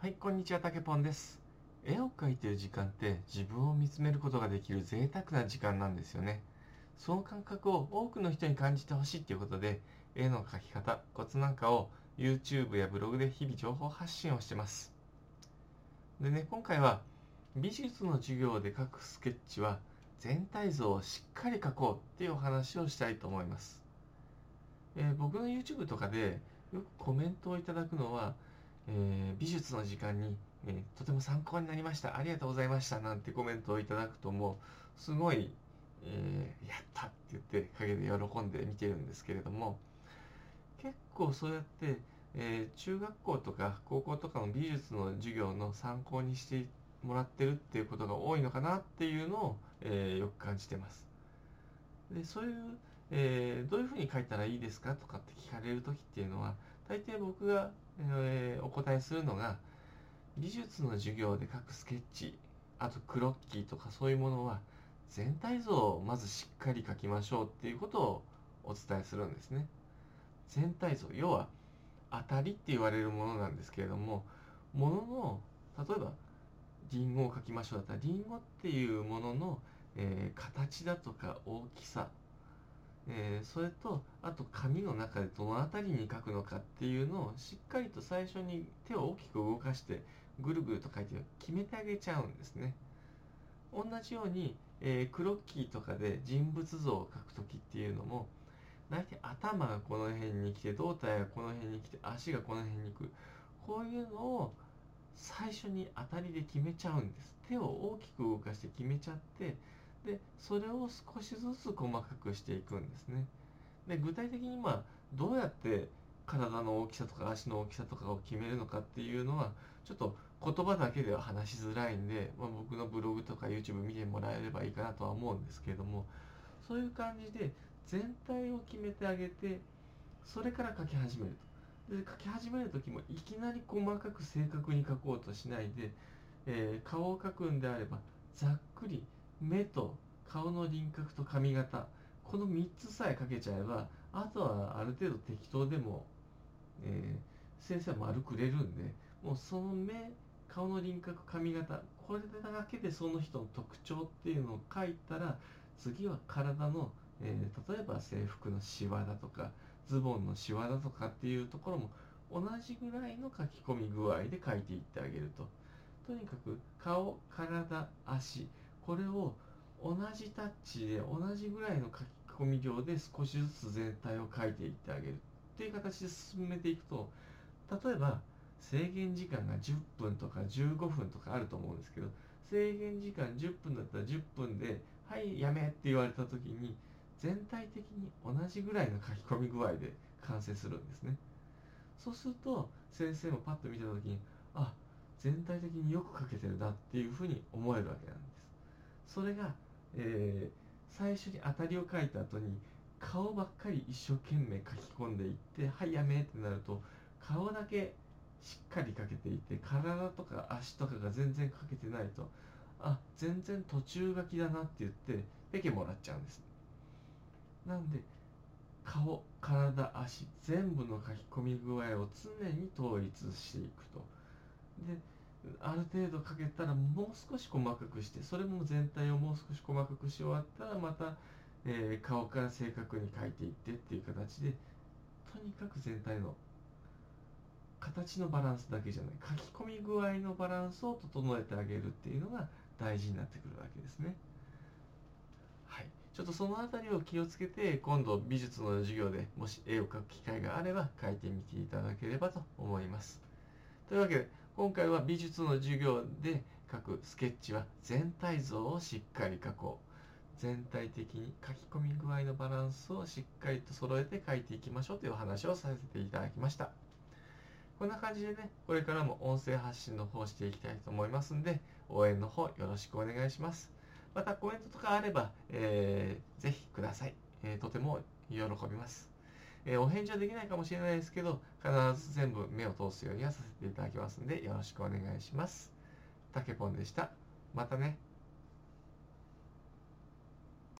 はい、こんにちは、たけぽんです。絵を描いてる時間って自分を見つめることができる贅沢な時間なんですよね。その感覚を多くの人に感じてほしいっていうことで、絵の描き方、コツなんかを YouTube やブログで日々情報発信をしてます。でね、今回は美術の授業で描くスケッチは全体像をしっかり描こうっていうお話をしたいと思います。えー僕の YouTube とかでよくコメントをいただくのは、えー美術の時間に、えーとても参考になりました。ありがとうございました。なんてコメントをいただくともう、すごい、えーやったって言って陰で喜んで見てるんですけれども、結構そうやって、え中学校とか高校とかの美術の授業の参考にしてもらってるっていうことが多いのかなっていうのを、えよく感じてます。で、そういう、えどういうふうに書いたらいいですかとかって聞かれるときっていうのは、大抵僕が、えーお答えするのが、美術の授業で書くスケッチ、あとクロッキーとかそういうものは、全体像をまずしっかり書きましょうっていうことをお伝えするんですね。全体像、要は当たりって言われるものなんですけれども、ものの、例えば、リンゴを描きましょうだったら、リンゴっていうものの、えー形だとか大きさ、えーそれとあと紙の中でどの辺りに書くのかっていうのをしっかりと最初に手を大きく動かしてぐるぐると書いて決めてあげちゃうんですね。同じように、えークロッキーとかで人物像を描くときっていうのも大体頭がこの辺に来て胴体がこの辺に来て足がこの辺に来る。こういうのを最初に当たりで決めちゃうんです。手を大きく動かして決めちゃってでそれを少しずつ細かくしていくんですね。で具体的にまあどうやって体の大きさとか足の大きさとかを決めるのかっていうのはちょっと言葉だけでは話しづらいんで、まあ、僕のブログとか YouTube 見てもらえればいいかなとは思うんですけれどもそういう感じで全体を決めてあげてそれから書き始めると。で書き始める時もいきなり細かく正確に書こうとしないで、えー顔を描くんであればざっくり目と顔の輪郭と髪型この3つさえ描けちゃえばあとはある程度適当でも、えー先生は丸くれるんでもうその目顔の輪郭髪型これだけでその人の特徴っていうのを書いたら次は体の、えー例えば制服のシワだとかズボンのシワだとかっていうところも同じぐらいの書き込み具合で書いていってあげると。とにかく顔体足これを同じタッチで同じぐらいの書き込み量で少しずつ全体を書いていってあげるっていう形で進めていくと例えば制限時間が10分とか15分とかあると思うんですけど制限時間10分だったら10分で「はいやめ」って言われた時に全体的に同じぐらいの書き込み具合で完成するんですね。そうすると先生もパッと見た時にあ全体的によく書けてるなっていうふうに思えるわけなんです。それが、えー最初に当たりを書いた後に顔ばっかり一生懸命書き込んでいって「はいやめ」ってなると顔だけしっかり書けていて体とか足とかが全然書けてないとあ全然途中書きだなって言ってペケもらっちゃうんです。なんで顔体足全部の書き込み具合を常に統一していくと。である程度かけたらもう少し細かくしてそれも全体をもう少し細かくし終わったらまた、えー顔から正確に描いていってっていう形でとにかく全体の形のバランスだけじゃない書き込み具合のバランスを整えてあげるっていうのが大事になってくるわけですね。はい、ちょっとその辺りを気をつけて今度美術の授業でもし絵を描く機会があれば描いてみていただければと思います。というわけで今回は美術の授業で描くスケッチは全体像をしっかり描こう。全体的に書き込み具合のバランスをしっかりと揃えて描いていきましょうというお話をさせていただきました。こんな感じでねこれからも音声発信の方していきたいと思いますんで応援の方よろしくお願いします。またコメントとかあれば、えーぜひください、えーとても喜びます。えーお返事はできないかもしれないですけど、必ず全部目を通すようにはさせていただきますんで、よろしくお願いします。たけぽんでした。またね。